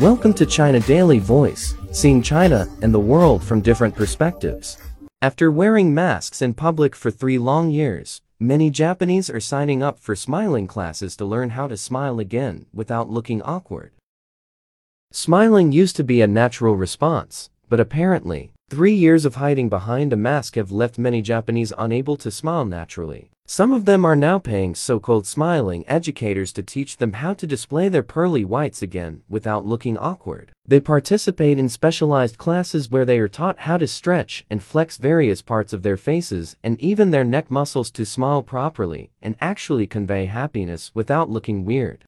Welcome to China Daily Voice, seeing China and the world from different perspectives. After wearing masks in public for three long years, many Japanese are signing up for smiling classes to learn how to smile again without looking awkward. Smiling used to be a natural response, but apparently, three years of hiding behind a mask have left many Japanese unable to smile naturally. Some of them are now paying so-called smiling educators to teach them how to display their pearly whites again without looking awkward. They participate in specialized classes where they are taught how to stretch and flex various parts of their faces and even their neck muscles to smile properly and actually convey happiness without looking weird.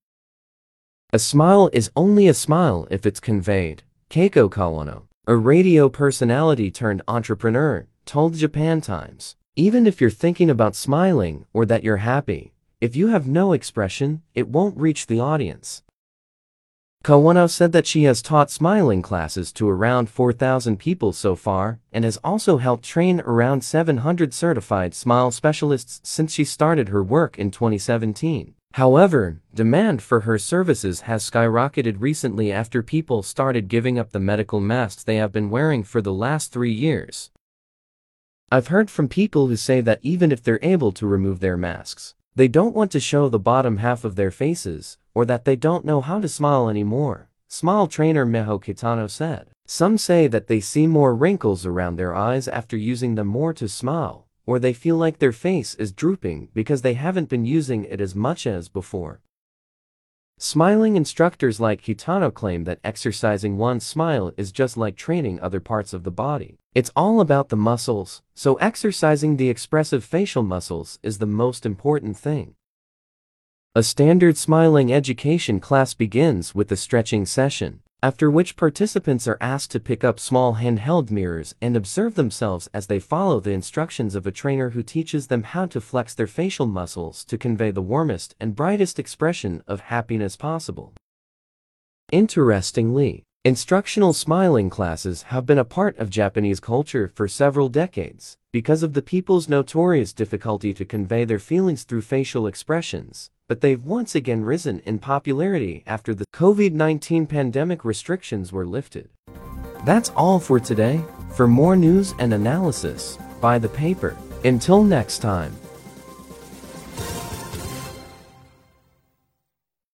A smile is only a smile if it's conveyed. Keiko Kawano, a radio personality turned entrepreneur, told Japan Times. Even if you're thinking about smiling or that you're happy, if you have no expression, it won't reach the audience. Kawano said that she has taught smiling classes to around 4,000 people so far and has also helped train around 700 certified smile specialists since she started her work in 2017. However, demand for her services has skyrocketed recently after people started giving up the medical masks they have been wearing for the last three years. I've heard from people who say that even if they're able to remove their masks, they don't want to show the bottom half of their faces, or that they don't know how to smile anymore. Smile trainer Miho Kitano said. Some say that they see more wrinkles around their eyes after using them more to smile, or they feel like their face is drooping because they haven't been using it as much as before. Smiling instructors like Kitano claim that exercising one's smile is just like training other parts of the body. It's all about the muscles, so exercising the expressive facial muscles is the most important thing. A standard smiling education class begins with a stretching session after which participants are asked to pick up small handheld mirrors and observe themselves as they follow the instructions of a trainer who teaches them how to flex their facial muscles to convey the warmest and brightest expression of happiness possible. Interestingly, instructional smiling classes have been a part of Japanese culture for several decades because of the people's notorious difficulty to convey their feelings through facial expressions but they've once again risen in popularity after the COVID-19 pandemic restrictions were lifted. That's all for today. For more news and analysis, buy the paper. Until next time.